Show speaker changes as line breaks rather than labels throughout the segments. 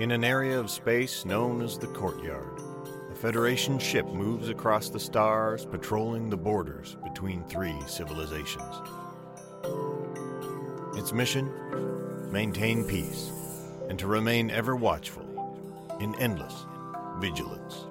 In an area of space known as the Courtyard, a Federation ship moves across the stars, patrolling the borders between three civilizations. Its mission? Maintain peace, and to remain ever watchful, in endless vigilance.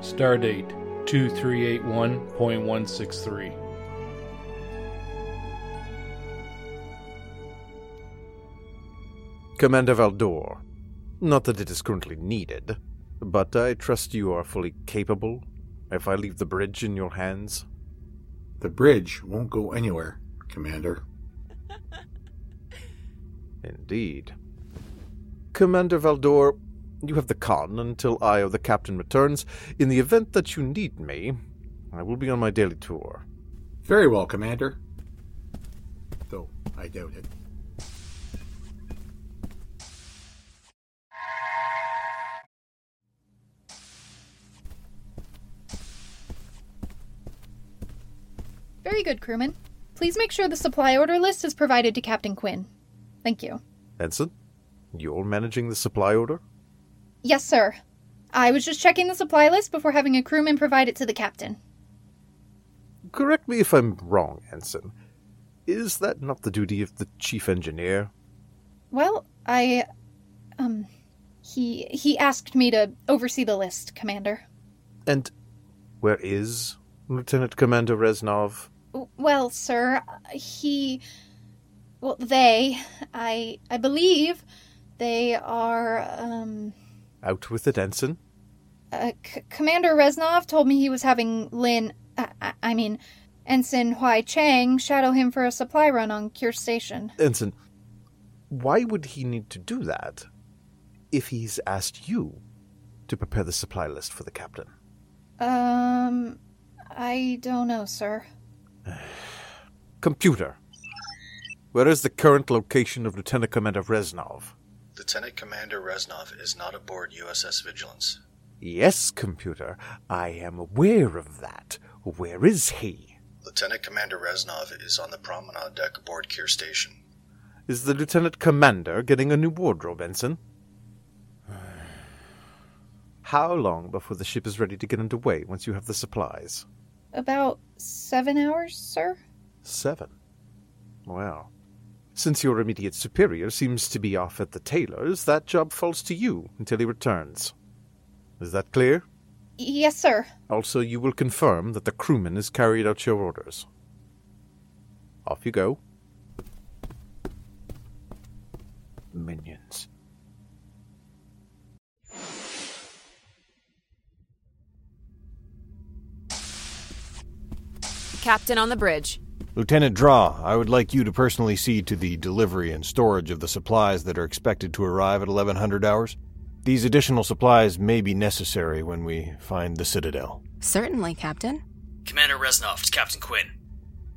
Stardate 2381.163.
Commander Valdor, not that it is currently needed, but I trust you are fully capable if I leave the bridge in your hands.
The bridge won't go anywhere, Commander.
Indeed. Commander Valdor, you have the con until I or the captain returns. In the event that you need me, I will be on my daily tour.
Very well, Commander. Though I doubt it.
Very good, crewman. Please make sure the supply order list is provided to Captain Quinn. Thank you.
Ensign, you're managing the supply order?
Yes, sir. I was just checking the supply list before having a crewman provide it to the captain.
Correct me if I'm wrong, Ensign. Is that not the duty of the chief engineer?
Well, I um he he asked me to oversee the list, Commander.
And where is Lieutenant Commander Reznov?
Well, sir, he well, they I I believe they are um
Out with it, Ensign.
uh, C- Commander Reznov told me he was having Lin I, I, I mean Ensign Huai Chang shadow him for a supply run on Cure Station.
Ensign, why would he need to do that if he's asked you to prepare the supply list for the captain?
Um I don't know, sir.
Computer, where is the current location of Lieutenant Commander Reznov?
Lieutenant Commander Reznov is not aboard USS Vigilance.
Yes, computer, I am aware of that. Where is he?
Lieutenant Commander Reznov is on the promenade deck aboard Kier Station.
Is the Lieutenant Commander getting a new wardrobe, Ensign? How long before the ship is ready to get underway once you have the supplies?
About seven hours, sir?
Seven. Well, since your immediate superior seems to be off at the tailor's, that job falls to you until he returns. Is that clear?
Yes, sir.
Also, you will confirm that the crewman has carried out your orders. Off you go. Minions.
Captain on the bridge.
Lieutenant Draw, I would like you to personally see to the delivery and storage of the supplies that are expected to arrive at 1100 hours. These additional supplies may be necessary when we find the Citadel.
Certainly, Captain.
Commander Reznov, it's Captain Quinn.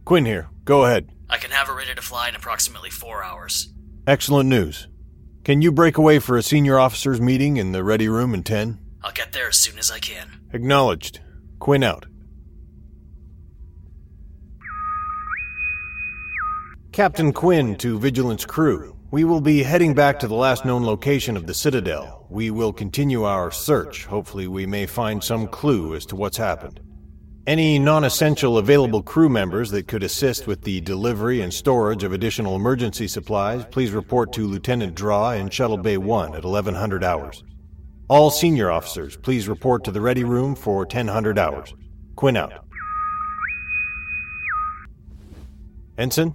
Quinn here, go ahead.
I can have her ready to fly in approximately four hours.
Excellent news. Can you break away for a senior officers meeting in the ready room in 10?
I'll get there as soon as I can.
Acknowledged. Quinn out. Captain Quinn to Vigilance Crew. We will be heading back to the last known location of the Citadel. We will continue our search. Hopefully, we may find some clue as to what's happened. Any non essential available crew members that could assist with the delivery and storage of additional emergency supplies, please report to Lieutenant Draw in Shuttle Bay 1 at 1100 hours. All senior officers, please report to the ready room for 1000 hours. Quinn out. Ensign,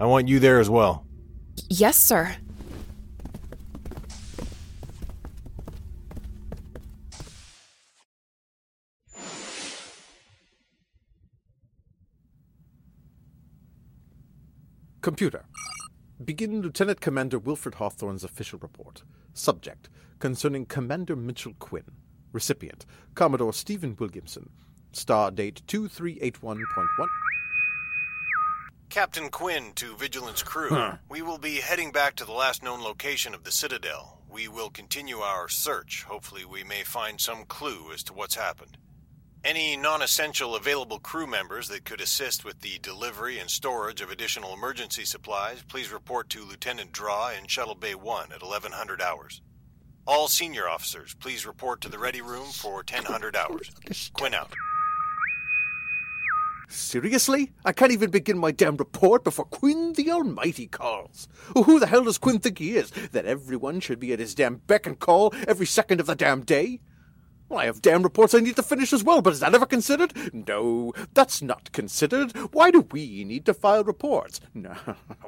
I want you there as well.
Yes, sir.
Computer. Begin Lieutenant Commander Wilfred Hawthorne's official report. Subject. Concerning Commander Mitchell Quinn. Recipient. Commodore Stephen Williamson. Star date 2381.1.
Captain Quinn to Vigilance Crew. We will be heading back to the last known location of the Citadel. We will continue our search. Hopefully, we may find some clue as to what's happened. Any non essential available crew members that could assist with the delivery and storage of additional emergency supplies, please report to Lieutenant Draw in Shuttle Bay 1 at 1100 hours. All senior officers, please report to the ready room for 1000 hours. Quinn out.
Seriously? I can't even begin my damn report before Quinn the Almighty calls. Who the hell does Quinn think he is? That everyone should be at his damn beck and call every second of the damn day? Well, I have damn reports I need to finish as well, but is that ever considered? No, that's not considered. Why do we need to file reports? No,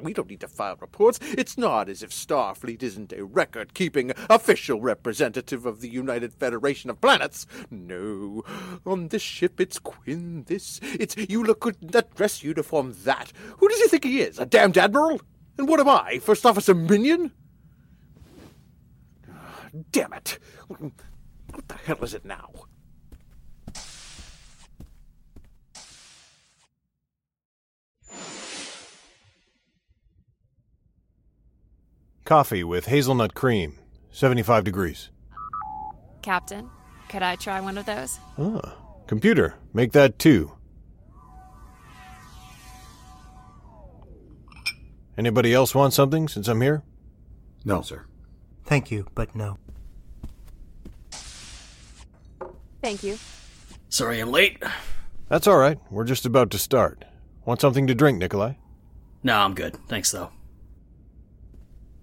we don't need to file reports. It's not as if Starfleet isn't a record keeping official representative of the United Federation of Planets. No, on this ship it's Quinn this, it's you look good in that dress uniform that. Who does he think he is? A damned admiral? And what am I, first officer minion? Ah, damn it. What the hell is it now?
Coffee with hazelnut cream, 75 degrees.
Captain, could I try one of those?
Ah, computer, make that two. Anybody else want something since I'm here?
No, sir.
Thank you, but no.
Thank you.
Sorry I'm late.
That's all right. We're just about to start. Want something to drink, Nikolai?
No, I'm good. Thanks, though.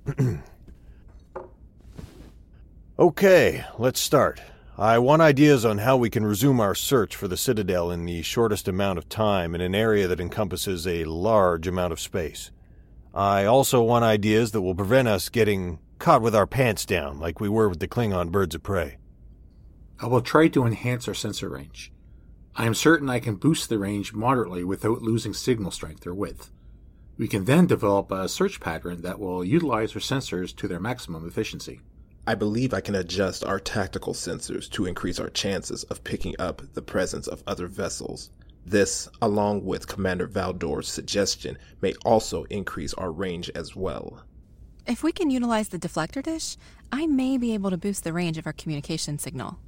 Okay, let's start. I want ideas on how we can resume our search for the Citadel in the shortest amount of time in an area that encompasses a large amount of space. I also want ideas that will prevent us getting caught with our pants down like we were with the Klingon birds of prey.
I will try to enhance our sensor range. I am certain I can boost the range moderately without losing signal strength or width. We can then develop a search pattern that will utilize our sensors to their maximum efficiency.
I believe I can adjust our tactical sensors to increase our chances of picking up the presence of other vessels. This, along with Commander Valdor's suggestion, may also increase our range as well.
If we can utilize the deflector dish, I may be able to boost the range of our communication signal.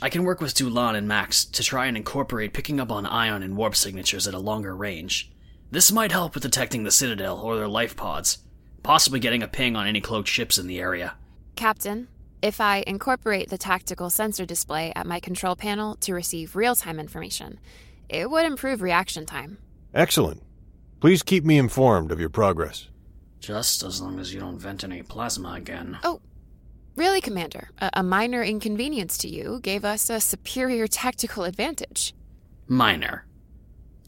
I can work with Dulan and Max to try and incorporate picking up on ion and warp signatures at a longer range. This might help with detecting the Citadel or their life pods, possibly getting a ping on any cloaked ships in the area.
Captain, if I incorporate the tactical sensor display at my control panel to receive real time information, it would improve reaction time.
Excellent. Please keep me informed of your progress.
Just as long as you don't vent any plasma again.
Oh, really, Commander? A, a minor inconvenience to you gave us a superior tactical advantage.
Minor.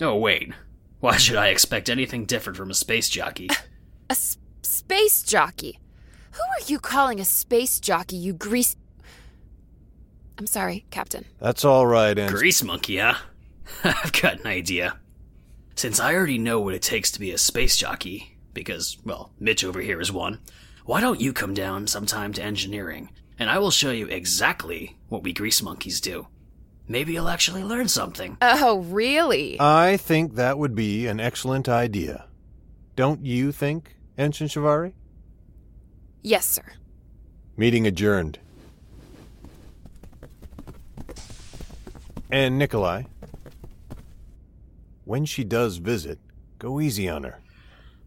Oh, wait. Why should I expect anything different from a space jockey?
A s- space jockey? Who are you calling a space jockey, you grease. I'm sorry, Captain.
That's all right, and
Grease monkey, huh? I've got an idea. Since I already know what it takes to be a space jockey, because, well, Mitch over here is one, why don't you come down sometime to engineering, and I will show you exactly what we grease monkeys do. Maybe you'll actually learn something.
Oh, really?
I think that would be an excellent idea. Don't you think, Ensign Shivari?
yes, sir.
Meeting adjourned. And Nikolai, when she does visit, go easy on her.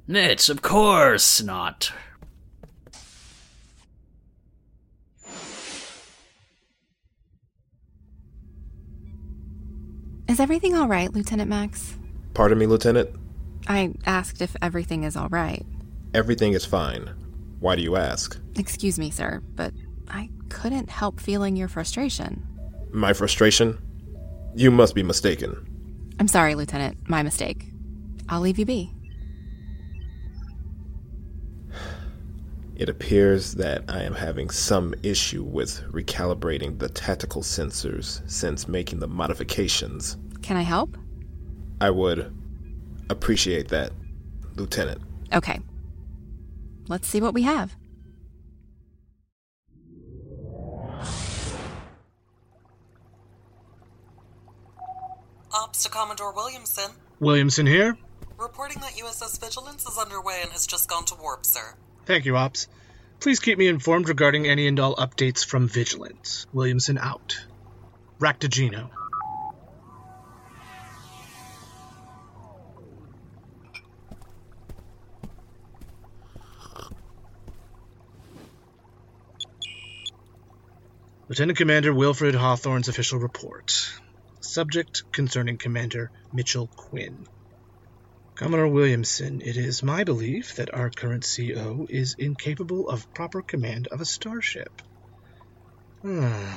Mitch, of course not.
Is everything all right, Lieutenant Max?
Pardon me, Lieutenant?
I asked if everything is all right.
Everything is fine. Why do you ask?
Excuse me, sir, but I couldn't help feeling your frustration.
My frustration? You must be mistaken.
I'm sorry, Lieutenant. My mistake. I'll leave you be.
It appears that I am having some issue with recalibrating the tactical sensors since making the modifications.
Can I help?
I would appreciate that, Lieutenant.
Okay. Let's see what we have.
Ops to Commodore Williamson.
Williamson here.
Reporting that USS Vigilance is underway and has just gone to warp, sir.
Thank you, Ops. Please keep me informed regarding any and all updates from Vigilance. Williamson out. Raktajino. Lieutenant Commander Wilfred Hawthorne's official report. Subject concerning Commander Mitchell Quinn. Commodore Williamson, it is my belief that our current CO is incapable of proper command of a starship. Hmm.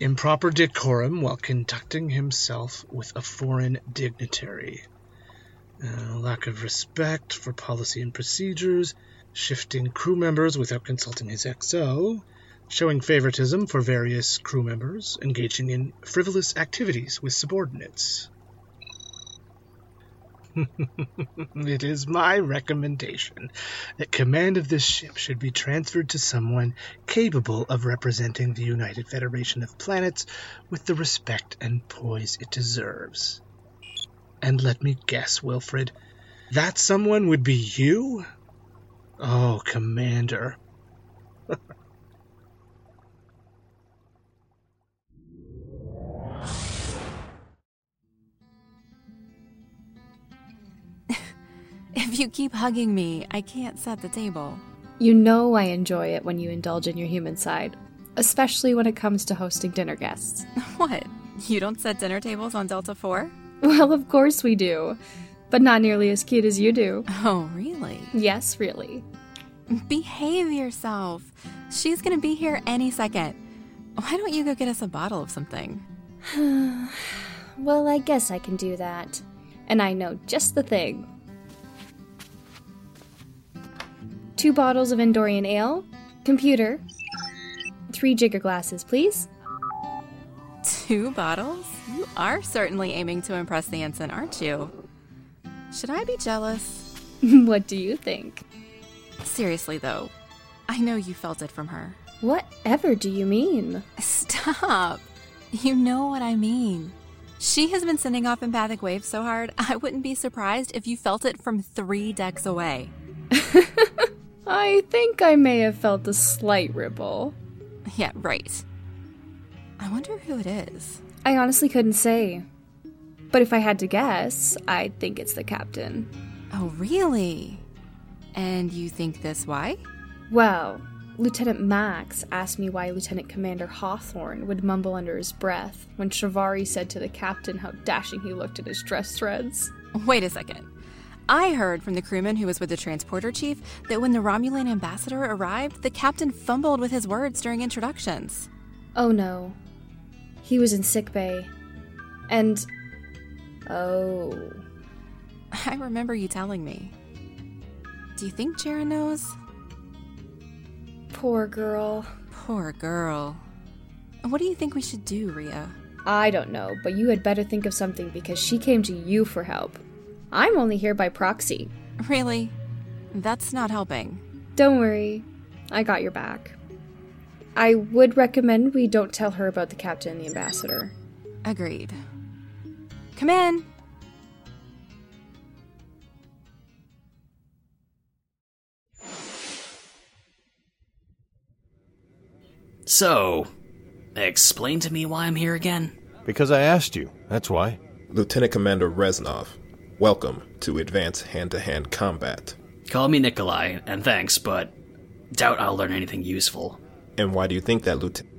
Improper decorum while conducting himself with a foreign dignitary. Uh, lack of respect for policy and procedures, shifting crew members without consulting his XO, showing favoritism for various crew members, engaging in frivolous activities with subordinates. it is my recommendation that command of this ship should be transferred to someone capable of representing the United Federation of Planets with the respect and poise it deserves. And let me guess, Wilfred, that someone would be you? Oh, Commander.
If you keep hugging me, I can't set the table.
You know I enjoy it when you indulge in your human side, especially when it comes to hosting dinner guests.
What? You don't set dinner tables on Delta 4?
Well, of course we do, but not nearly as cute as you do.
Oh, really?
Yes, really.
Behave yourself. She's gonna be here any second. Why don't you go get us a bottle of something?
well, I guess I can do that. And I know just the thing. Two bottles of Andorian ale. Computer. Three jigger glasses, please.
Two bottles? You are certainly aiming to impress the ensign, aren't you? Should I be jealous?
what do you think?
Seriously, though, I know you felt it from her.
Whatever do you mean?
Stop! You know what I mean. She has been sending off empathic waves so hard, I wouldn't be surprised if you felt it from three decks away.
I think I may have felt a slight ripple.
Yeah, right. I wonder who it is.
I honestly couldn't say. But if I had to guess, I'd think it's the captain.
Oh, really? And you think this why?
Well, Lieutenant Max asked me why Lieutenant Commander Hawthorne would mumble under his breath when Shivari said to the captain how dashing he looked in his dress threads.
Wait a second. I heard from the crewman who was with the transporter chief that when the Romulan ambassador arrived, the captain fumbled with his words during introductions.
Oh no. He was in sickbay. And. Oh.
I remember you telling me. Do you think Jera knows?
Poor girl.
Poor girl. What do you think we should do, Ria?
I don't know, but you had better think of something because she came to you for help. I'm only here by proxy.
Really? That's not helping.
Don't worry. I got your back. I would recommend we don't tell her about the captain and the ambassador.
Agreed. Come in.
So, explain to me why I'm here again?
Because I asked you, that's why.
Lieutenant Commander Reznov, welcome to Advanced Hand to Hand Combat.
Call me Nikolai, and thanks, but doubt I'll learn anything useful.
And why do you think that, Lieutenant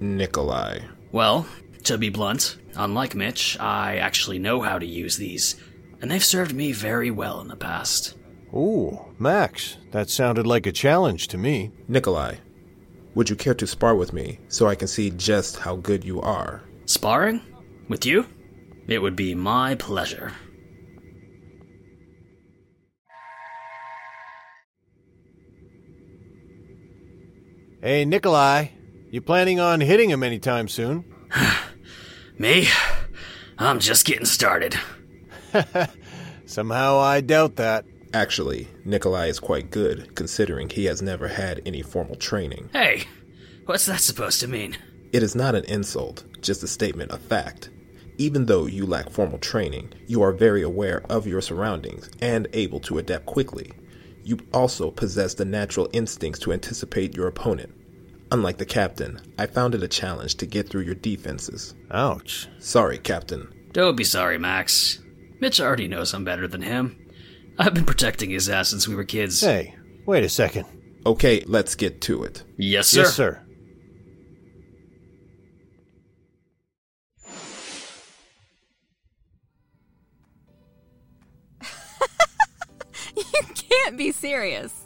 Nikolai?
Well, to be blunt, unlike Mitch, I actually know how to use these, and they've served me very well in the past.
Ooh, Max, that sounded like a challenge to me.
Nikolai, would you care to spar with me so I can see just how good you are?
Sparring? With you? It would be my pleasure.
Hey, Nikolai, you planning on hitting him anytime soon?
Me? I'm just getting started.
Somehow I doubt that.
Actually, Nikolai is quite good, considering he has never had any formal training.
Hey, what's that supposed to mean?
It is not an insult, just a statement of fact. Even though you lack formal training, you are very aware of your surroundings and able to adapt quickly. You also possess the natural instincts to anticipate your opponent. Unlike the captain, I found it a challenge to get through your defenses.
Ouch.
Sorry, Captain.
Don't be sorry, Max. Mitch already knows I'm better than him. I've been protecting his ass since we were kids.
Hey, wait a second.
Okay, let's get to it.
Yes, sir.
Yes, sir.
you can't be serious.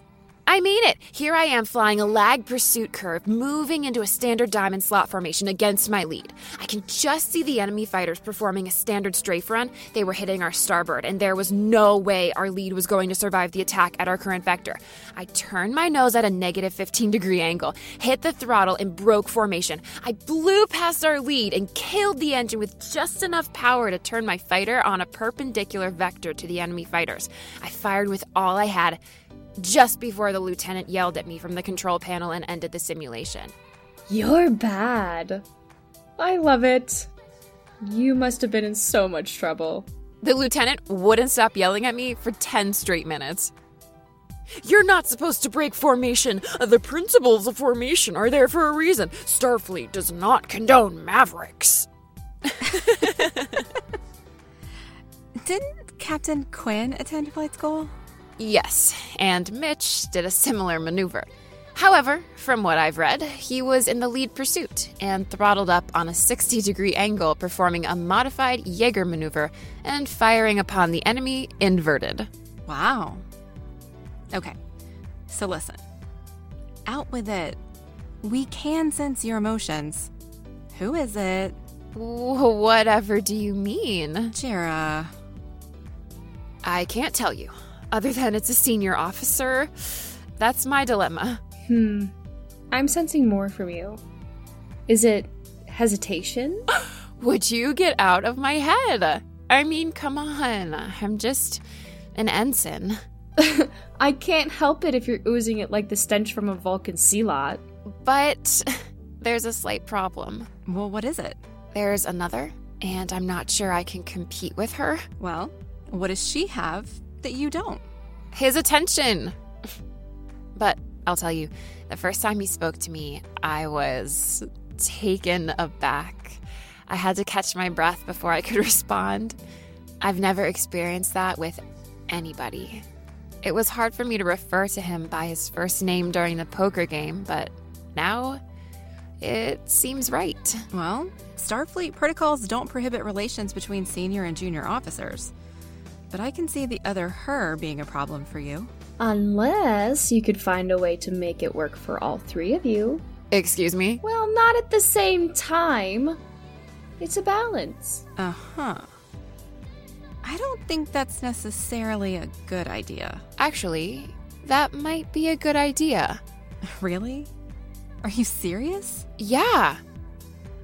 I mean it. Here I am flying a lag pursuit curve, moving into a standard diamond slot formation against my lead. I can just see the enemy fighters performing a standard strafe run. They were hitting our starboard, and there was no way our lead was going to survive the attack at our current vector. I turned my nose at a negative 15 degree angle, hit the throttle, and broke formation. I blew past our lead and killed the engine with just enough power to turn my fighter on a perpendicular vector to the enemy fighters. I fired with all I had just before the lieutenant yelled at me from the control panel and ended the simulation.
You're bad. I love it. You must have been in so much trouble.
The lieutenant wouldn't stop yelling at me for 10 straight minutes. You're not supposed to break formation. The principles of formation are there for a reason. Starfleet does not condone mavericks.
Didn't Captain Quinn attend flight school?
Yes, and Mitch did a similar maneuver. However, from what I've read, he was in the lead pursuit and throttled up on a 60 degree angle, performing a modified Jaeger maneuver and firing upon the enemy inverted.
Wow. Okay, so listen. Out with it. We can sense your emotions. Who is it?
Whatever do you mean?
Jira.
I can't tell you other than it's a senior officer. That's my dilemma.
Hmm. I'm sensing more from you. Is it hesitation?
Would you get out of my head? I mean, come on. I'm just an ensign.
I can't help it if you're oozing it like the stench from a Vulcan sehlat.
But there's a slight problem.
Well, what is it?
There's another, and I'm not sure I can compete with her.
Well, what does she have that you don't?
His attention. but I'll tell you, the first time he spoke to me, I was taken aback. I had to catch my breath before I could respond. I've never experienced that with anybody. It was hard for me to refer to him by his first name during the poker game, but now it seems right.
Well, Starfleet protocols don't prohibit relations between senior and junior officers. But I can see the other her being a problem for you.
Unless you could find a way to make it work for all three of you.
Excuse me?
Well, not at the same time. It's a balance.
Uh huh. I don't think that's necessarily a good idea.
Actually, that might be a good idea.
Really? Are you serious?
Yeah.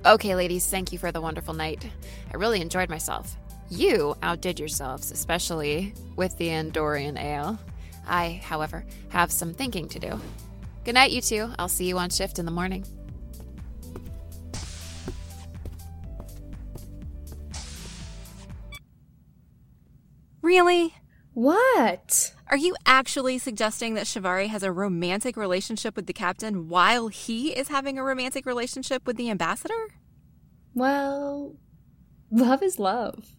Okay, ladies, thank you for the wonderful night. I really enjoyed myself. You outdid yourselves, especially with the Andorian ale. I, however, have some thinking to do. Good night, you two. I'll see you on shift in the morning.
Really?
What?
Are you actually suggesting that Shivari has a romantic relationship with the captain while he is having a romantic relationship with the ambassador?
Well, love is love.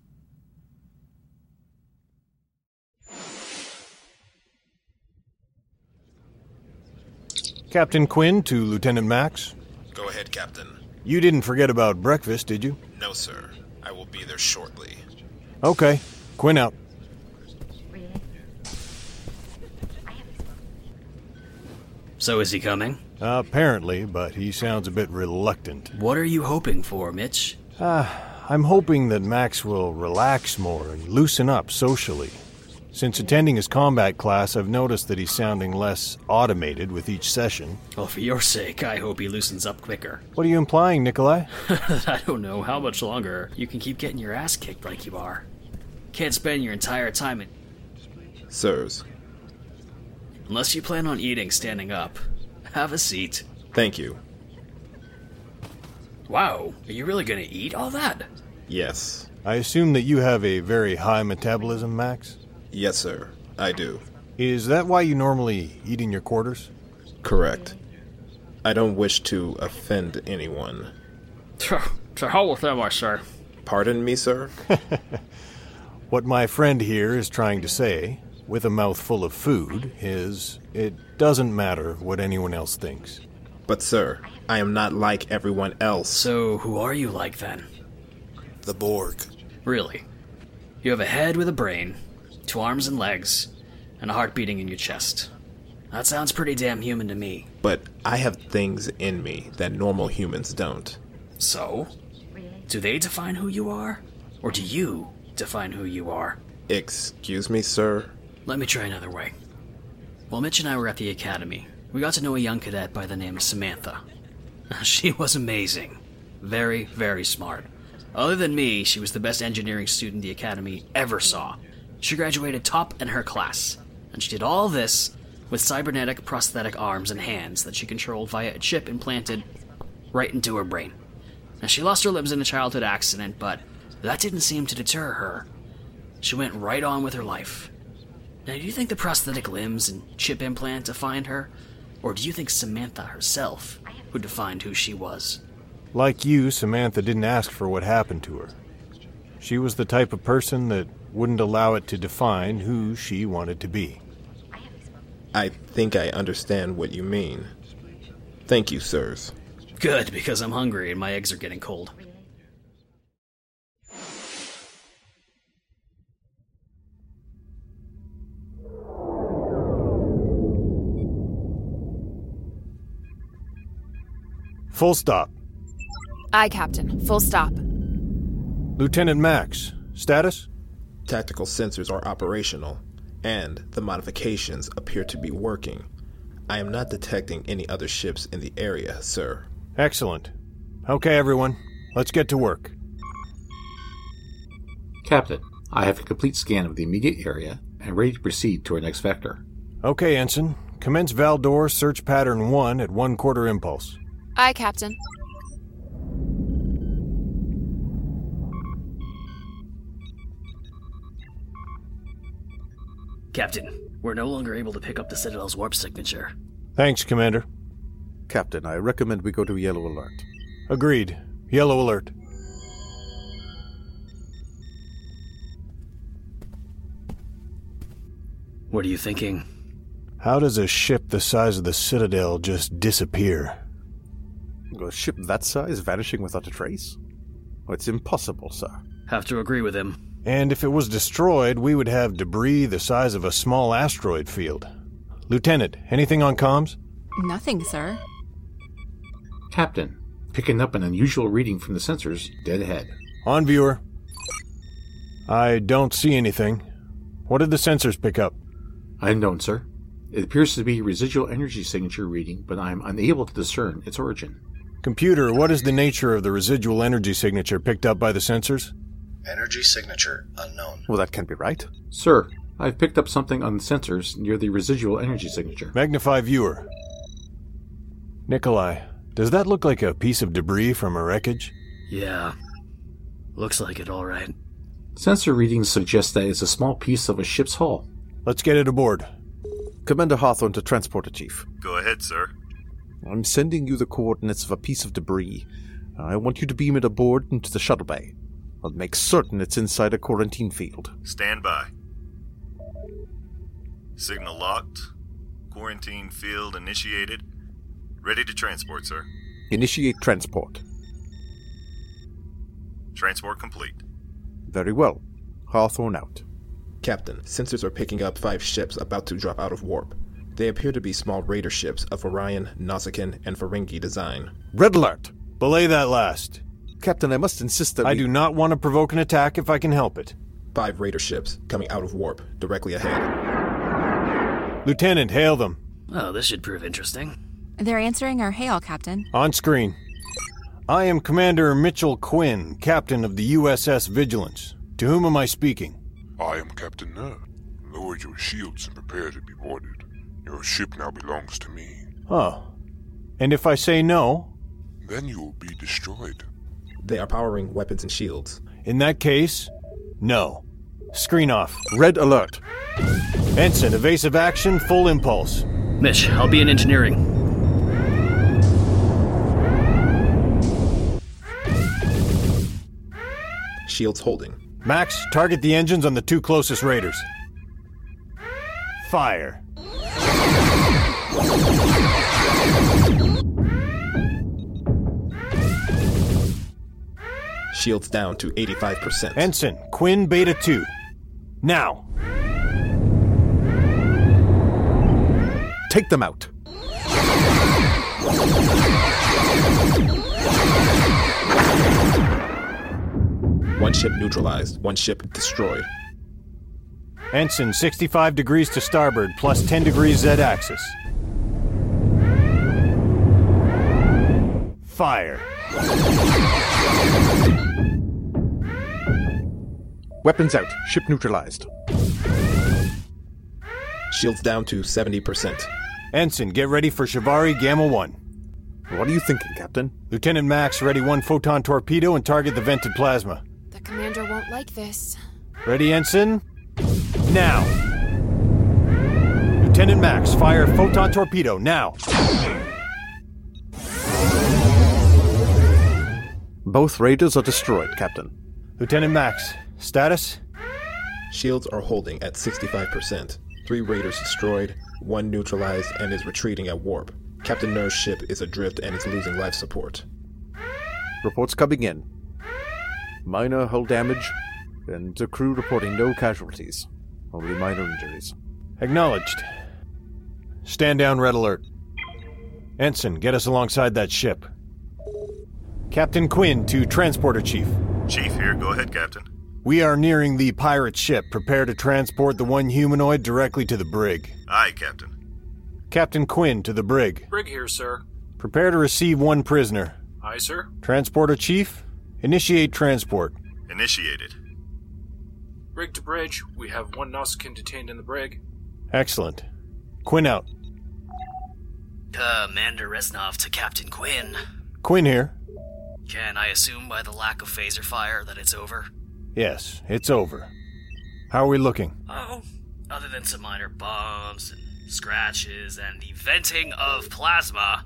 Captain Quinn to Lieutenant Max.
Go ahead, Captain.
You didn't forget about breakfast, did you?
No, sir. I will be there shortly.
Okay. Quinn out.
So is he coming?
Uh, apparently, but he sounds a bit reluctant.
What are you hoping for, Mitch?
Uh, I'm hoping that Max will relax more and loosen up socially. Since attending his combat class, I've noticed that he's sounding less automated with each session.
Well, for your sake, I hope he loosens up quicker.
What are you implying, Nikolai?
I don't know how much longer you can keep getting your ass kicked like you are. Can't spend your entire time in.
Sirs,
Unless you plan on eating standing up. Have a seat.
thank you.
Wow, are you really gonna eat all that?
Yes.
I assume that you have a very high metabolism, Max?
Yes, sir. I do.
Is that why you normally eat in your quarters?
Correct. I don't wish to offend anyone.
To hell with them, I sir.
Pardon me, sir?
What my friend here is trying to say, with a mouthful of food, is it doesn't matter what anyone else thinks.
But, sir, I am not like everyone else.
So, who are you like then?
The Borg.
Really? You have a head with a brain, two arms and legs, and a heart beating in your chest. That sounds pretty damn human to me.
But I have things in me that normal humans don't.
So? Do they define who you are? Or do you define who you are?
Excuse me, sir?
Let me try another way. While Mitch and I were at the academy, we got to know a young cadet by the name of Samantha. She was amazing. Very, very smart. Other than me, she was the best engineering student the academy ever saw. She graduated top in her class, and she did all this with cybernetic prosthetic arms and hands that she controlled via a chip implanted right into her brain. Now, she lost her limbs in a childhood accident, but that didn't seem to deter her. She went right on with her life. Now, do you think the prosthetic limbs and chip implant defined her? Or do you think Samantha herself who defined who she was?
Like you, Samantha didn't ask for what happened to her. She was the type of person that wouldn't allow it to define who she wanted to be.
I think I understand what you mean. Thank you, sirs.
Good, because I'm hungry and my eggs are getting cold.
Full stop.
Aye, Captain. Full stop.
Lieutenant Max, status?
Tactical sensors are operational, and the modifications appear to be working. I am not detecting any other ships in the area, sir.
Excellent. Okay, everyone, let's get to work.
Captain, I have a complete scan of the immediate area and ready to proceed to our next vector.
Okay, Ensign. Commence Valdor search pattern 1 at one quarter impulse.
Aye, Captain.
Captain, we're no longer able to pick up the Citadel's warp signature.
Thanks, Commander.
Captain, I recommend we go to yellow alert.
Agreed. Yellow alert.
What are you thinking?
How does a ship the size of the Citadel just disappear?
A ship that size vanishing without a trace? Oh, it's impossible, sir.
Have to agree with him.
And if it was destroyed, we would have debris the size of a small asteroid field. Lieutenant, anything on comms?
Nothing, sir.
Captain, picking up an unusual reading from the sensors dead ahead.
On viewer. I don't see anything. What did the sensors pick up?
Unknown, sir. It appears to be residual energy signature reading, but I am unable to discern its origin.
Computer, what is the nature of the residual energy signature picked up by the sensors?
Energy signature unknown.
Well, that can't be right.
Sir, I've picked up something on the sensors near the residual energy signature.
Magnify viewer. Nikolai, does that look like a piece of debris from a wreckage?
Yeah. Looks like it, alright.
Sensor readings suggest that it's a small piece of a ship's hull.
Let's get it aboard.
Commander Hawthorne to Transporter Chief.
Go ahead, sir.
I'm sending you the coordinates of a piece of debris. I want you to beam it aboard into the shuttle bay. I'll make certain it's inside a quarantine field.
Stand by. Signal locked. Quarantine field initiated. Ready to transport, sir.
Initiate transport.
Transport complete.
Very well. Hawthorne out.
Captain, sensors are picking up five ships about to drop out of warp. They appear to be small raider ships of Orion, Nausicaan, and Ferengi design.
Red alert! Belay that last.
Captain, I must insist that
I
we-
do not want to provoke an attack if I can help it.
Five raider ships coming out of warp, directly ahead.
Lieutenant, hail them.
Oh, this should prove interesting.
They're answering our hail, Captain.
On screen. I am Commander Mitchell Quinn, Captain of the USS Vigilance. To whom am I speaking?
I am Captain Nerd. Lower your shields and prepare to be boarded. Your ship now belongs to me.
Oh. And if I say no?
Then you will be destroyed.
They are powering weapons and shields.
In that case, no. Screen off.
Red alert.
Ensign, evasive action, full impulse.
Mitch, I'll be in engineering.
Shields holding.
Max, target the engines on the two closest raiders. Fire.
Shields down to 85%.
Ensign, Quinn Beta 2. Now.
Take them out.
One ship neutralized, one ship destroyed.
Ensign, 65 degrees to starboard, plus 10 degrees Z axis. Fire.
Weapons out. Ship neutralized.
Shields down to 70%.
Ensign, get ready for Shivari Gamma 1.
What are you thinking, Captain?
Lieutenant Max, ready one photon torpedo and target the vented plasma.
The commander won't like this.
Ready, Ensign? Now! Lieutenant Max, fire photon torpedo, now!
Both raiders are destroyed, Captain.
Lieutenant Max, status?
Shields are holding at 65%. Three raiders destroyed, one neutralized, and is retreating at warp. Captain Nur's ship is adrift and is losing life support.
Reports coming in. Minor hull damage, and the crew reporting no casualties. Only minor injuries.
Acknowledged. Stand down, red alert. Ensign, get us alongside that ship. Captain Quinn to Transporter Chief.
Chief here, go ahead, Captain.
We are nearing the pirate ship. Prepare to transport the one humanoid directly to the brig.
Aye, Captain.
Captain Quinn to the brig.
Brig here, sir.
Prepare to receive one prisoner.
Aye, sir.
Transporter Chief, initiate transport.
Initiated.
Brig to bridge. We have one Nausicaan detained in the brig.
Excellent. Quinn out.
Commander Reznov to Captain Quinn.
Quinn here.
Can I assume by the lack of phaser fire that it's over?
Yes, it's over. How are we looking?
Oh, other than some minor bumps and scratches and the venting of plasma,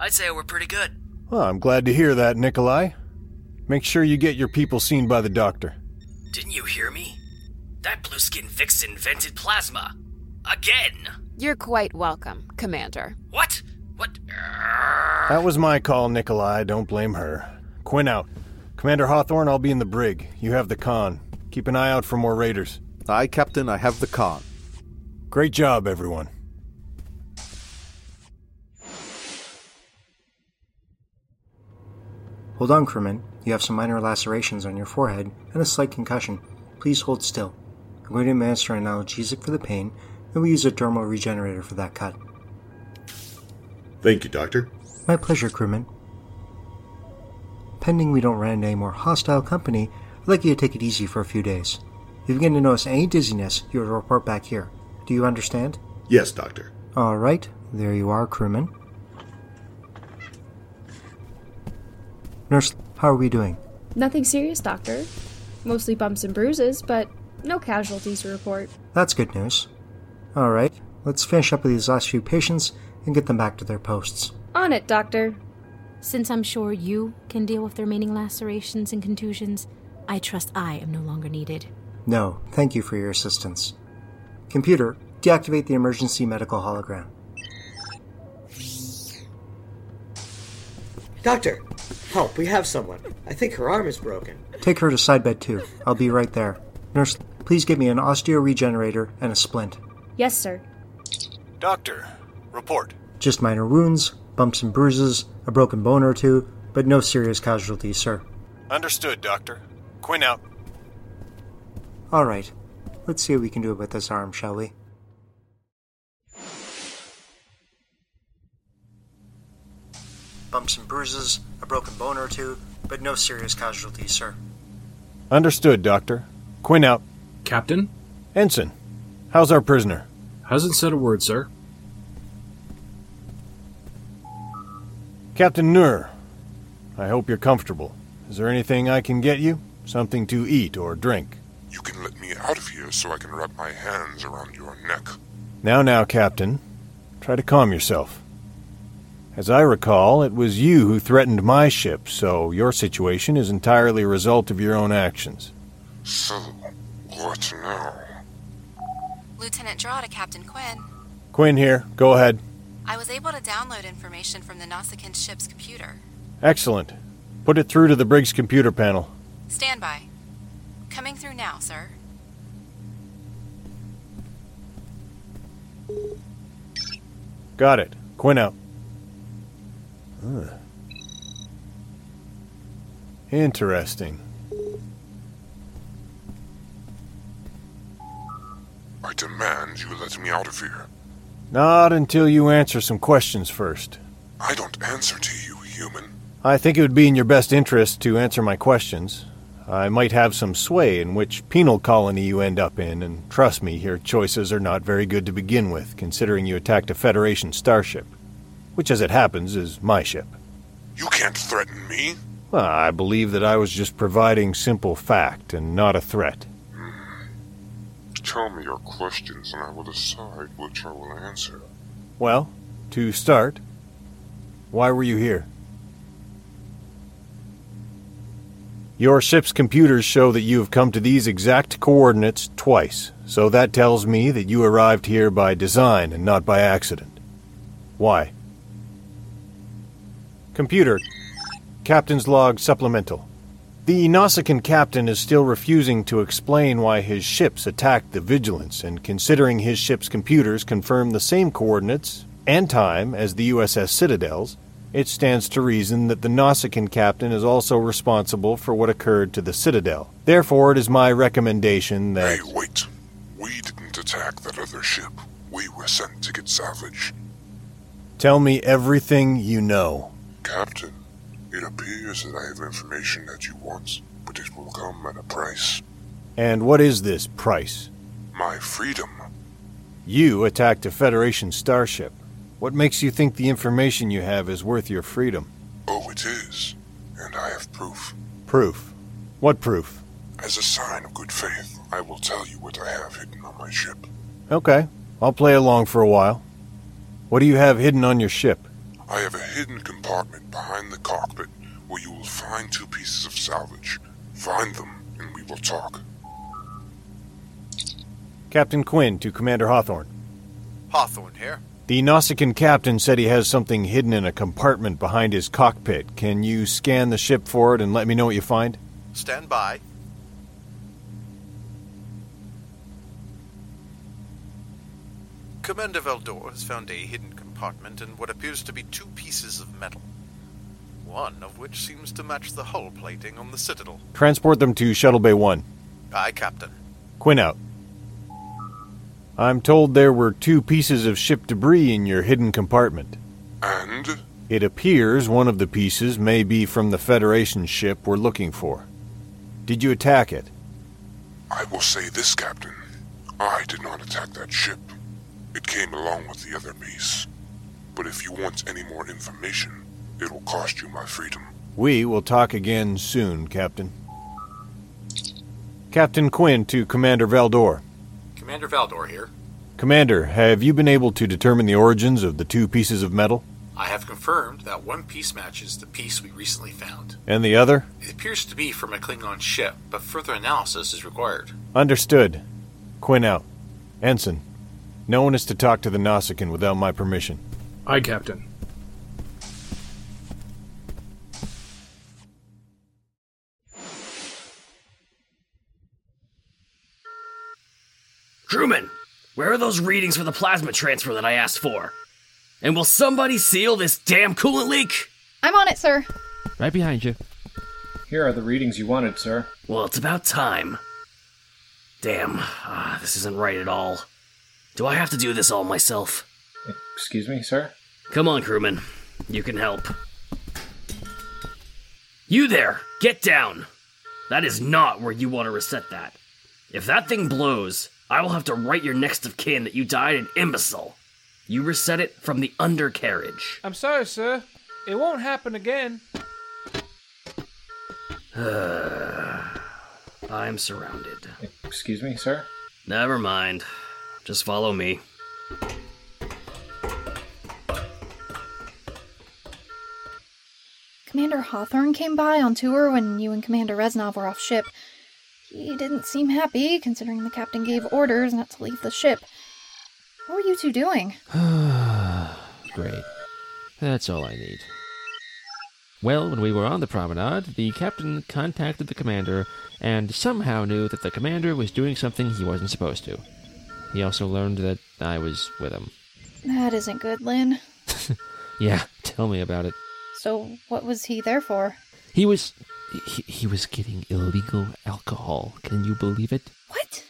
I'd say we're pretty good.
Well, I'm glad to hear that, Nikolai. Make sure you get your people seen by the doctor.
Didn't you hear me? That blue skin vixen vented plasma. Again!
You're quite welcome, Commander.
What? What?
That was my call, Nikolai. Don't blame her. Quinn out. Commander Hawthorne, I'll be in the brig. You have the con. Keep an eye out for more raiders.
Aye, Captain, I have the con.
Great job, everyone.
Hold on, crewman. You have some minor lacerations on your forehead and a slight concussion. Please hold still. I'm going to administer an analgesic for the pain, and we use a dermal regenerator for that cut.
Thank you, Doctor.
My pleasure, crewman. Pending we don't run into any more hostile company, I'd like you to take it easy for a few days. If you begin to notice any dizziness, you will report back here. Do you understand?
Yes, Doctor.
All right, there you are, crewman. Nurse, how are we doing?
Nothing serious, Doctor. Mostly bumps and bruises, but no casualties to report.
That's good news. All right, let's finish up with these last few patients and get them back to their posts.
On it, Doctor.
Since I'm sure you can deal with the remaining lacerations and contusions, I trust I am no longer needed.
No, thank you for your assistance. Computer, deactivate the emergency medical hologram.
Doctor, help, we have someone. I think her arm is broken.
Take her to side bed 2. I'll be right there. Nurse, please give me an osteo regenerator and a splint.
Yes, sir.
Doctor, report.
Just minor wounds, bumps and bruises, a broken bone or two, but no serious casualties, sir.
Understood, Doctor. Quinn out.
All right. Let's see what we can do about this arm, shall we? Bumps and bruises, a broken bone or two, but no serious casualties, sir.
Understood, Doctor. Quinn out.
Captain?
Ensign, how's our prisoner?
Hasn't said a word, sir.
Captain Nur, I hope you're comfortable. Is there anything I can get you? Something to eat or drink?
You can let me out of here so I can wrap my hands around your neck.
Now, now, Captain. Try to calm yourself. As I recall, it was you who threatened my ship, so your situation is entirely a result of your own actions.
So, what now?
Lieutenant Draw to Captain Quinn.
Quinn here. Go ahead.
I was able to download information from the Nausicaan ship's computer.
Excellent. Put it through to the brig's computer panel.
Stand by. Coming through now, sir.
Got it. Quinn out. Huh. Interesting.
I demand you let me out of here.
Not until you answer some questions first.
I don't answer to you, human.
I think it would be in your best interest to answer my questions. I might have some sway in which penal colony you end up in, and trust me, your choices are not very good to begin with, considering you attacked a Federation starship. Which, as it happens, is my ship.
You can't threaten me.
Well, I believe that I was just providing simple fact and not a threat.
Tell me your questions and I will decide which I will answer.
Well, to start, why were you here? Your ship's computers show that you have come to these exact coordinates twice, so that tells me that you arrived here by design and not by accident. Why? Computer, Captain's Log Supplemental. The Nausicaan captain is still refusing to explain why his ships attacked the Vigilance, and considering his ship's computers confirm the same coordinates and time as the USS Citadel's, it stands to reason that the Nausicaan captain is also responsible for what occurred to the Citadel. Therefore, it is my recommendation that.
Hey, wait. We didn't attack that other ship. We were sent to get salvage.
Tell me everything you know.
Captain, it appears that I have information that you want, but it will come at a price.
And what is this price?
My freedom.
You attacked a Federation starship. What makes you think the information you have is worth your freedom?
Oh, it is. And I have proof.
Proof? What proof?
As a sign of good faith, I will tell you what I have hidden on my ship.
Okay, I'll play along for a while. What do you have hidden on your ship?
I have a hidden compartment behind the cockpit where you will find two pieces of salvage. Find them, and we will talk.
Captain Quinn to Commander Hawthorne.
Hawthorne here.
The Nausicaan captain said he has something hidden in a compartment behind his cockpit. Can you scan the ship for it and let me know what you find?
Stand by. Commander Valdor has found a hidden compartment in what appears to be two pieces of metal. One of which seems to match the hull plating on the Citadel.
Transport them to Shuttle Bay 1.
Aye, Captain.
Quinn out. I'm told there were two pieces of ship debris in your hidden compartment.
And?
It appears one of the pieces may be from the Federation ship we're looking for. Did you attack it?
I will say this, Captain. I did not attack that ship. It came along with the other piece. But if you want any more information, it will cost you my freedom.
We will talk again soon, Captain. Captain Quinn to Commander Valdor.
Commander Valdor here.
Commander, have you been able to determine the origins of the two pieces of metal?
I have confirmed that one piece matches the piece we recently found.
And the other?
It appears to be from a Klingon ship, but further analysis is required.
Understood. Quinn out. Ensign, no one is to talk to the Nausicaan without my permission.
Aye, Captain.
Crewman, where are those readings for the plasma transfer that I asked for? And will somebody seal this damn coolant leak?
I'm on it, sir.
Right behind you.
Here are the readings you wanted, sir.
Well, it's about time. Damn, ah, this isn't right at all. Do I have to do this all myself?
Excuse me, sir?
Come on, crewman. You can help. You there! Get down! That is not where you want to reset that. If that thing blows, I will have to write your next of kin that you died an imbecile. You reset it from the undercarriage.
I'm sorry, sir. It won't happen again.
I'm surrounded.
Excuse me, sir?
Never mind. Just follow me.
Commander Hawthorne came by on tour when you and Commander Reznov were off ship. He didn't seem happy, considering the captain gave orders not to leave the ship. What were you two doing?
Great. That's all I need. Well, when we were on the promenade, the captain contacted the commander and somehow knew that the commander was doing something he wasn't supposed to. He also learned that I was with him.
That isn't good, Lynn.
Yeah, tell me about it.
So, what was he there for?
He was. He, he was getting illegal alcohol. Can you believe it?
What?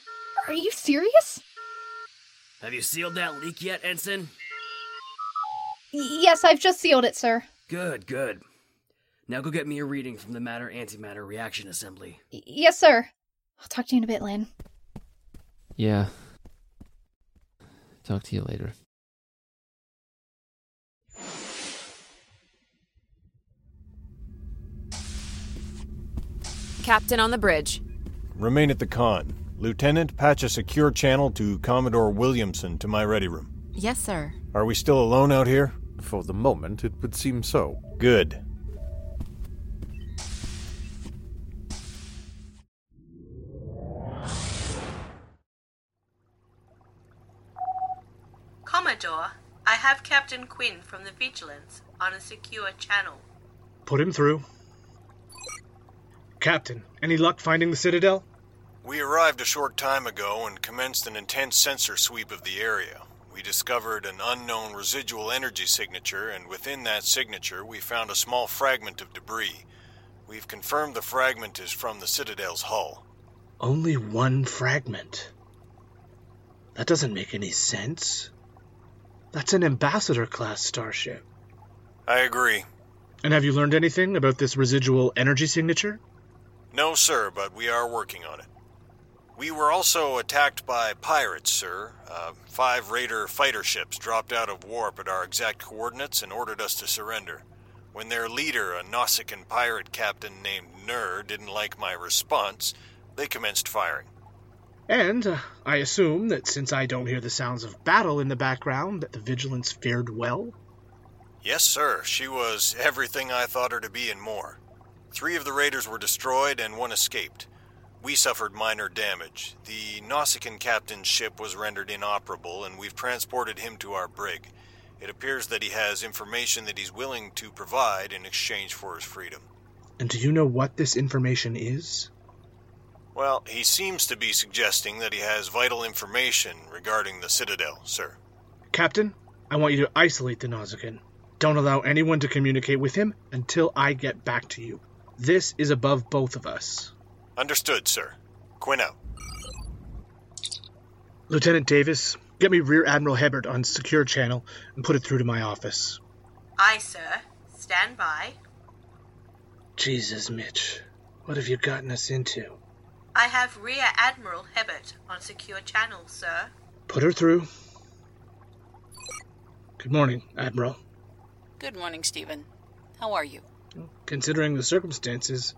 Are you serious?
Have you sealed that leak yet, Ensign?
Y- yes, I've just sealed it, sir.
Good, good. Now go get me a reading from the matter antimatter reaction assembly.
Y- yes, sir. I'll talk to you in a bit, Lynn.
Yeah. Talk to you later.
Captain on the bridge.
Remain at the con. Lieutenant, patch a secure channel to Commodore Williamson to my ready room.
Yes, sir.
Are we still alone out here?
For the moment, it would seem so.
Good.
Commodore, I have Captain Quinn from the Vigilance on a secure channel.
Put him through. Captain, any luck finding the Citadel?
We arrived a short time ago and commenced an intense sensor sweep of the area. We discovered an unknown residual energy signature, and within that signature, we found a small fragment of debris. We've confirmed the fragment is from the Citadel's hull.
Only one fragment. That doesn't make any sense. That's an ambassador class starship.
I agree.
And have you learned anything about this residual energy signature?
No, sir, but we are working on it. We were also attacked by pirates, sir. Uh, five Raider fighter ships dropped out of warp at our exact coordinates and ordered us to surrender. When their leader, a Nausicaan pirate captain named Nur, didn't like my response, they commenced firing.
And uh, I assume that since I don't hear the sounds of battle in the background, that the Vigilance fared well?
Yes, sir. She was everything I thought her to be and more. Three of the raiders were destroyed and one escaped. We suffered minor damage. The Nausicaan captain's ship was rendered inoperable, and we've transported him to our brig. It appears that he has information that he's willing to provide in exchange for his freedom.
And do you know what this information is?
Well, he seems to be suggesting that he has vital information regarding the Citadel, sir.
Captain, I want you to isolate the Nausicaan. Don't allow anyone to communicate with him until I get back to you. This is above both of us.
Understood, sir. Quinn out.
Lieutenant Davis, get me Rear Admiral Hebert on secure channel and put it through to my office.
Aye, sir. Stand by.
Jesus, Mitch. What have you gotten us into?
I have Rear Admiral Hebert on secure channel, sir.
Put her through. Good morning, Admiral.
Good morning, Stephen. How are you?
Considering the circumstances,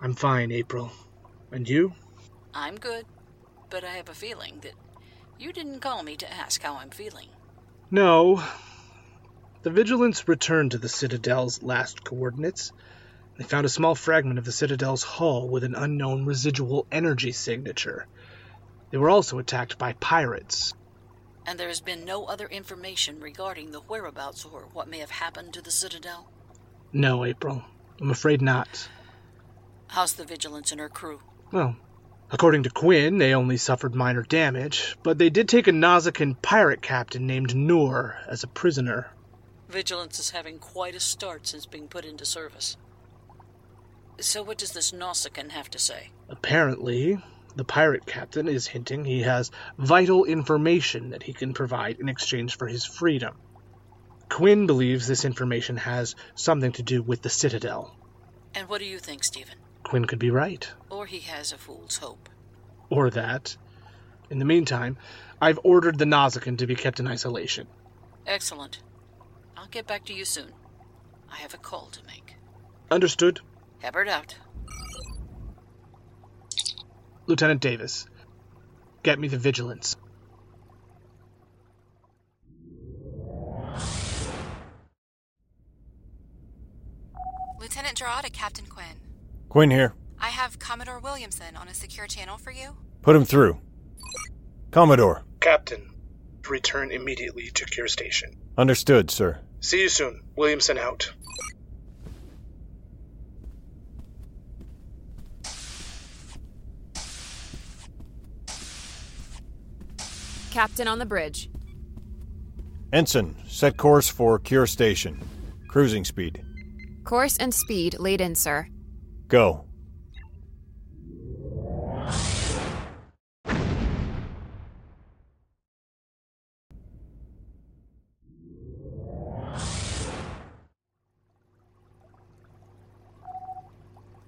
I'm fine, April. And you?
I'm good, but I have a feeling that you didn't call me to ask how I'm feeling.
No. The Vigilance returned to the Citadel's last coordinates. They found a small fragment of the Citadel's hull with an unknown residual energy signature. They were also attacked by pirates.
And there has been no other information regarding the whereabouts or what may have happened to the Citadel?
No, April. I'm afraid not.
How's the Vigilance and her crew?
Well, according to Quinn, they only suffered minor damage, but they did take a Nausicaan pirate captain named Noor as a prisoner.
Vigilance is having quite a start since being put into service. So, what does this Nausicaan have to say?
Apparently, the pirate captain is hinting he has vital information that he can provide in exchange for his freedom. Quinn believes this information has something to do with the Citadel.
And what do you think, Stephen?
Quinn could be right.
Or he has a fool's hope.
Or that. In the meantime, I've ordered the Nausicaan to be kept in isolation.
Excellent. I'll get back to you soon. I have a call to make.
Understood.
Hebert out.
Lieutenant Davis, get me the Vigilance.
Lieutenant Gerard to Captain Quinn.
Quinn here.
I have Commodore Williamson on a secure channel for you.
Put him through. Commodore.
Captain, return immediately to Cure Station.
Understood, sir.
See you soon. Williamson out.
Captain on the bridge.
Ensign, set course for Cure Station. Cruising speed.
Course and speed laid in, sir.
Go.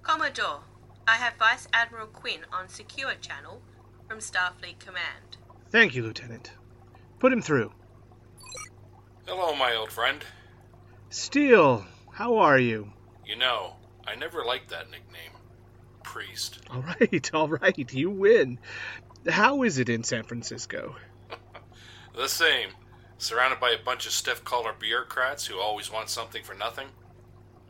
Commodore, I have Vice Admiral Quinn on secure channel from Starfleet Command.
Thank you, Lieutenant. Put him through.
Hello, my old friend.
Steele, how are you?
You know, I never liked that nickname. Priest.
All right, all right, you win. How is it in San Francisco?
The same. Surrounded by a bunch of stiff collar bureaucrats who always want something for nothing.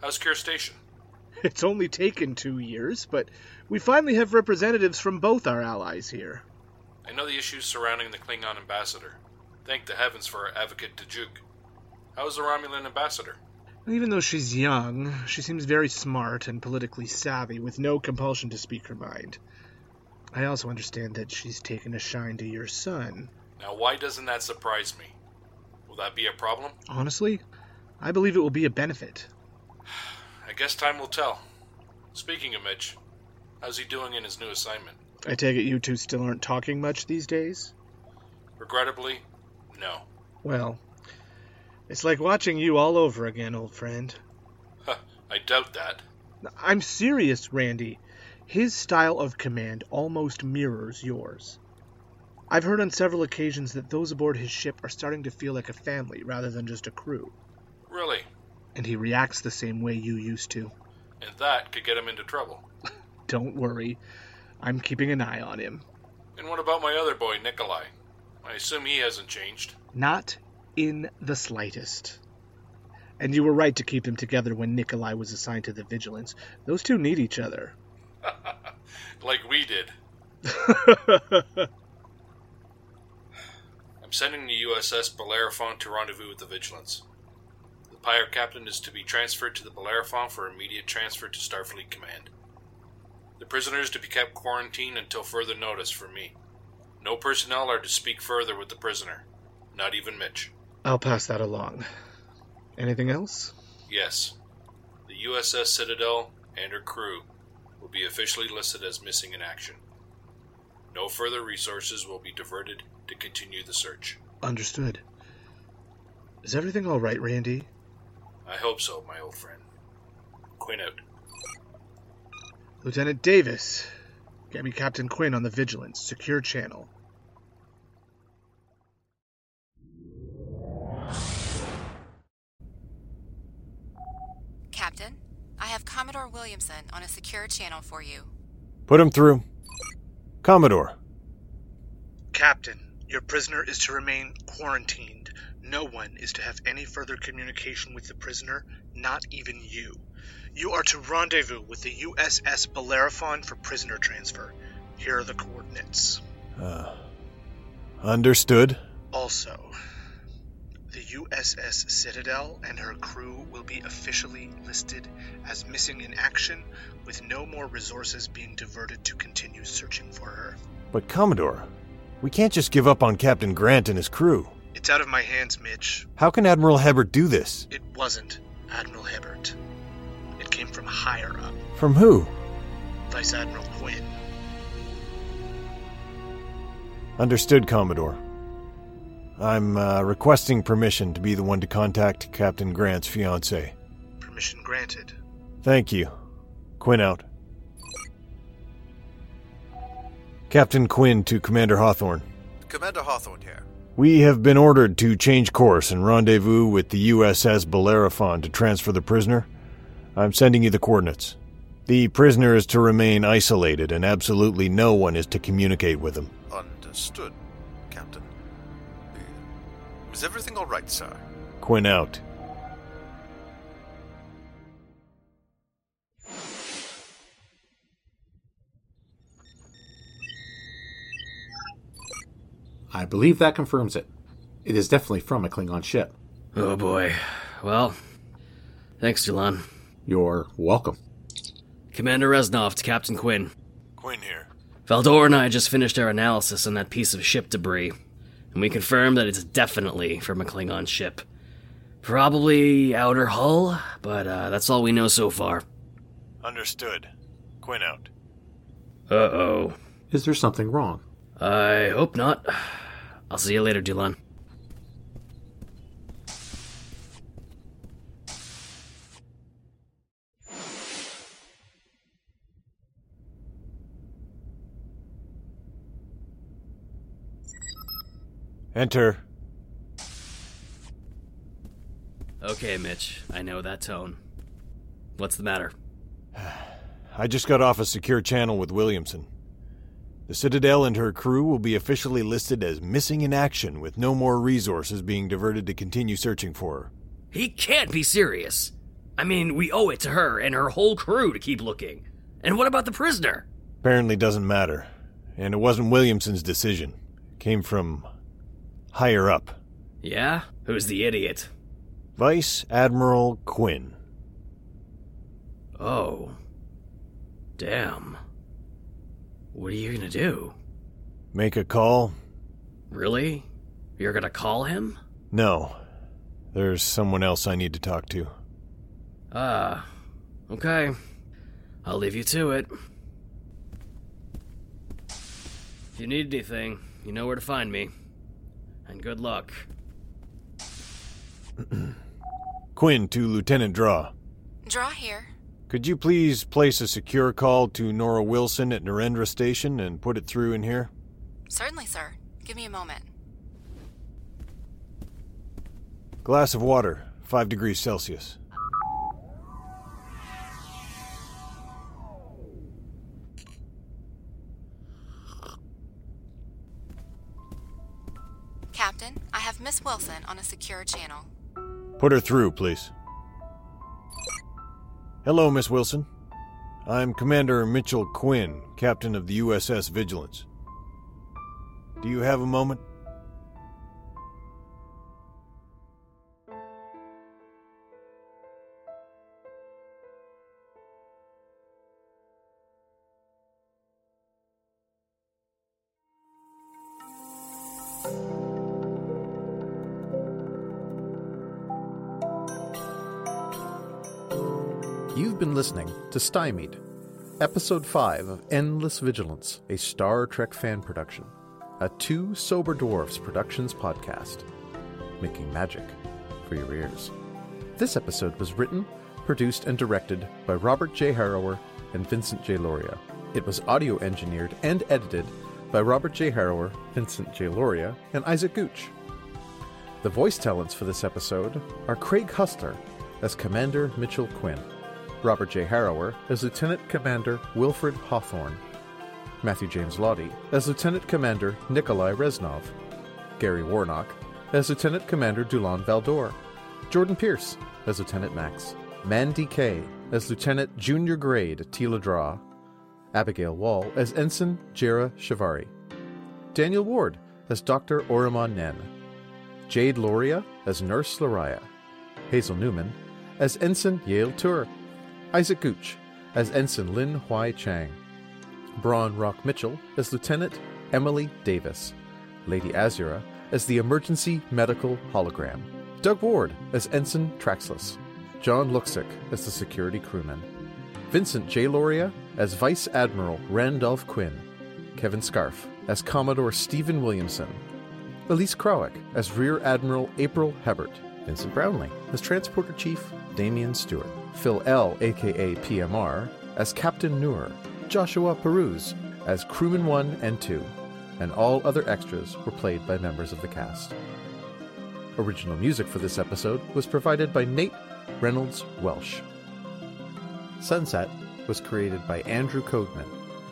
How's Cure Station?
It's only taken two years, but we finally have representatives from both our allies here.
I know the issues surrounding the Klingon ambassador. Thank the heavens for our advocate Tajuk. How's the Romulan ambassador?
Even though she's young, she seems very smart and politically savvy, with no compulsion to speak her mind. I also understand that she's taken a shine to your son.
Now, why doesn't that surprise me? Will that be a problem?
Honestly, I believe it will be a benefit.
I guess time will tell. Speaking of Mitch, how's he doing in his new assignment?
I take it you two still aren't talking much these days?
Regrettably, no.
Well, it's like watching you all over again, old friend.
I doubt that.
I'm serious, Randy. His style of command almost mirrors yours. I've heard on several occasions that those aboard his ship are starting to feel like a family rather than just a crew.
Really?
And he reacts the same way you used to.
And that could get him into trouble.
Don't worry. I'm keeping an eye on him.
And what about my other boy, Nikolai? I assume he hasn't changed.
Not in the slightest. And you were right to keep them together when Nikolai was assigned to the Vigilance. Those two need each other.
like we did. I'm sending the USS Bellerophon to rendezvous with the Vigilance. The pirate captain is to be transferred to the Bellerophon for immediate transfer to Starfleet Command. The prisoner is to be kept quarantined until further notice from me. No personnel are to speak further with the prisoner, not even Mitch.
I'll pass that along. Anything else?
Yes. The USS Citadel and her crew will be officially listed as missing in action. No further resources will be diverted to continue the search.
Understood. Is everything all right, Randy?
I hope so, my old friend. Quinn out.
Lieutenant Davis, get me Captain Quinn on the Vigilance. Secure channel.
Commodore Williamson on a secure channel for you.
Put him through. Commodore.
Captain, your prisoner is to remain quarantined. No one is to have any further communication with the prisoner, not even you. You are to rendezvous with the USS Bellerophon for prisoner transfer. Here are the coordinates.
Uh, understood.
Also, the USS Citadel and her crew will be officially listed as missing in action, with no more resources being diverted to continue searching for her.
But, Commodore, we can't just give up on Captain Grant and his crew.
It's out of my hands, Mitch.
How can Admiral Hebert do this?
It wasn't Admiral Hebert. It came from higher up.
From who?
Vice Admiral Quinn.
Understood, Commodore. I'm uh, requesting permission to be the one to contact Captain Grant's fiancée.
Permission granted.
Thank you. Quinn out. Captain Quinn to Commander Hawthorne.
Commander Hawthorne here.
We have been ordered to change course and rendezvous with the USS Bellerophon to transfer the prisoner. I'm sending you the coordinates. The prisoner is to remain isolated, and absolutely no one is to communicate with him.
Understood, Captain. Is everything all right, sir?
Quinn out.
I believe that confirms it. It is definitely from a Klingon ship.
Oh boy. Well, thanks, Julan.
You're welcome.
Commander Reznov to Captain Quinn.
Quinn here.
Valdor and I just finished our analysis on that piece of ship debris, and we confirm that it's definitely from a Klingon ship. Probably outer hull, but uh, that's all we know so far.
Understood. Quinn out.
Uh oh.
Is there something wrong?
I hope not. I'll see you later, Dulan.
Enter.
Okay, Mitch. I know that tone. What's the matter?
I just got off a secure channel with Williamson. The Citadel and her crew will be officially listed as missing in action with no more resources being diverted to continue searching for her.
He can't be serious. I mean, we owe it to her and her whole crew to keep looking. And what about the prisoner?
Apparently doesn't matter. And it wasn't Williamson's decision. It came from higher up.
Yeah? Who's the idiot?
Vice Admiral Quinn.
Oh. Damn. What are you gonna do?
Make a call?
Really? You're gonna call him?
No. There's someone else I need to talk to.
Ah. Okay. I'll leave you to it. If you need anything, you know where to find me. And good luck.
Quinn to Lieutenant Draw.
Draw here.
Could you please place a secure call to Nora Wilson at Narendra Station and put it through in here?
Certainly, sir. Give me a moment.
Glass of water, 5 degrees Celsius.
Captain, I have Miss Wilson on a secure channel.
Put her through, please. Hello, Miss Wilson. I'm Commander Mitchell Quinn, captain of the USS Vigilance. Do you have a moment?
You've been listening to Stymied, Episode 5 of Endless Vigilance, a Star Trek fan production, a Two Sober Dwarves Productions podcast, making magic for your ears. This episode was written, produced, and directed by Robert J. Harrower and Vincent J. Lauria. It was audio engineered and edited by Robert J. Harrower, Vincent J. Lauria, and Isaac Gooch. The voice talents for this episode are Craig Hustler as Commander Mitchell Quinn. Robert J. Harrower as Lieutenant Commander Wilfred Hawthorne, Matthew James Lottie as Lieutenant Commander Nikolai Reznov, Gary Warnock as Lieutenant Commander Dulon Valdor, Jordan Pierce as Lieutenant Max, Mandy Kay as Lieutenant Junior Grade Tila Draw, Abigail Wall as Ensign Jera Shivari, Daniel Ward as Dr. Oromon Nen, Jade Loria as Nurse Lariah, Hazel Newman as Ensign Yale Tour, Isaac Gooch as Ensign Lin Huai Chang, Braun Rock Mitchell as Lieutenant Emily Davis, Lady Azura as the Emergency Medical Hologram, Doug Ward as Ensign Traxless, John Luxick as the Security Crewman, Vincent J. Lauria as Vice Admiral Randolph Quinn, Kevin Scarf as Commodore Stephen Williamson, Elise Krawick as Rear Admiral April Hebert, Vincent Brownlee as Transporter Chief Damian Stewart, Phil L., aka PMR, as Captain Noor, Joshua Peruse as Crewman 1 and 2, and all other extras were played by members of the cast. Original music for this episode was provided by Nate Reynolds Welsh. Sunset was created by Andrew Codeman,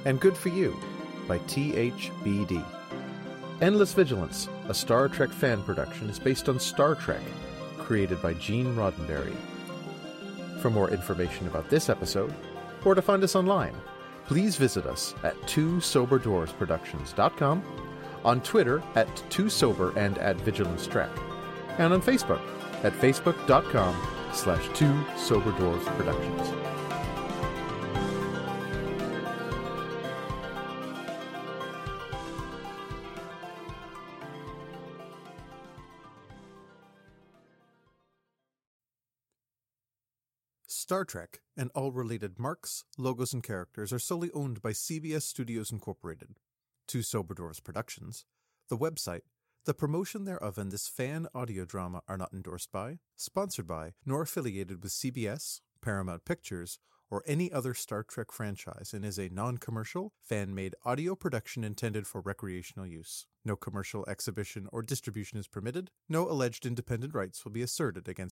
and Good for You by THBD. Endless Vigilance, a Star Trek fan production, is based on Star Trek, created by Gene Roddenberry. For more information about this episode, or to find us online, please visit us at twosoberdwarvesproductions.com, on Twitter at twosober and at Vigilance trek, and on Facebook at facebook.com slash twosoberdwarvesproductions. Star Trek and all related marks, logos, and characters are solely owned by CBS Studios Incorporated. Two Sober Dwarves Productions, the website, the promotion thereof, and this fan audio drama are not endorsed by, sponsored by, nor affiliated with CBS, Paramount Pictures, or any other Star Trek franchise and is a non commercial, fan made audio production intended for recreational use. No commercial exhibition or distribution is permitted. No alleged independent rights will be asserted against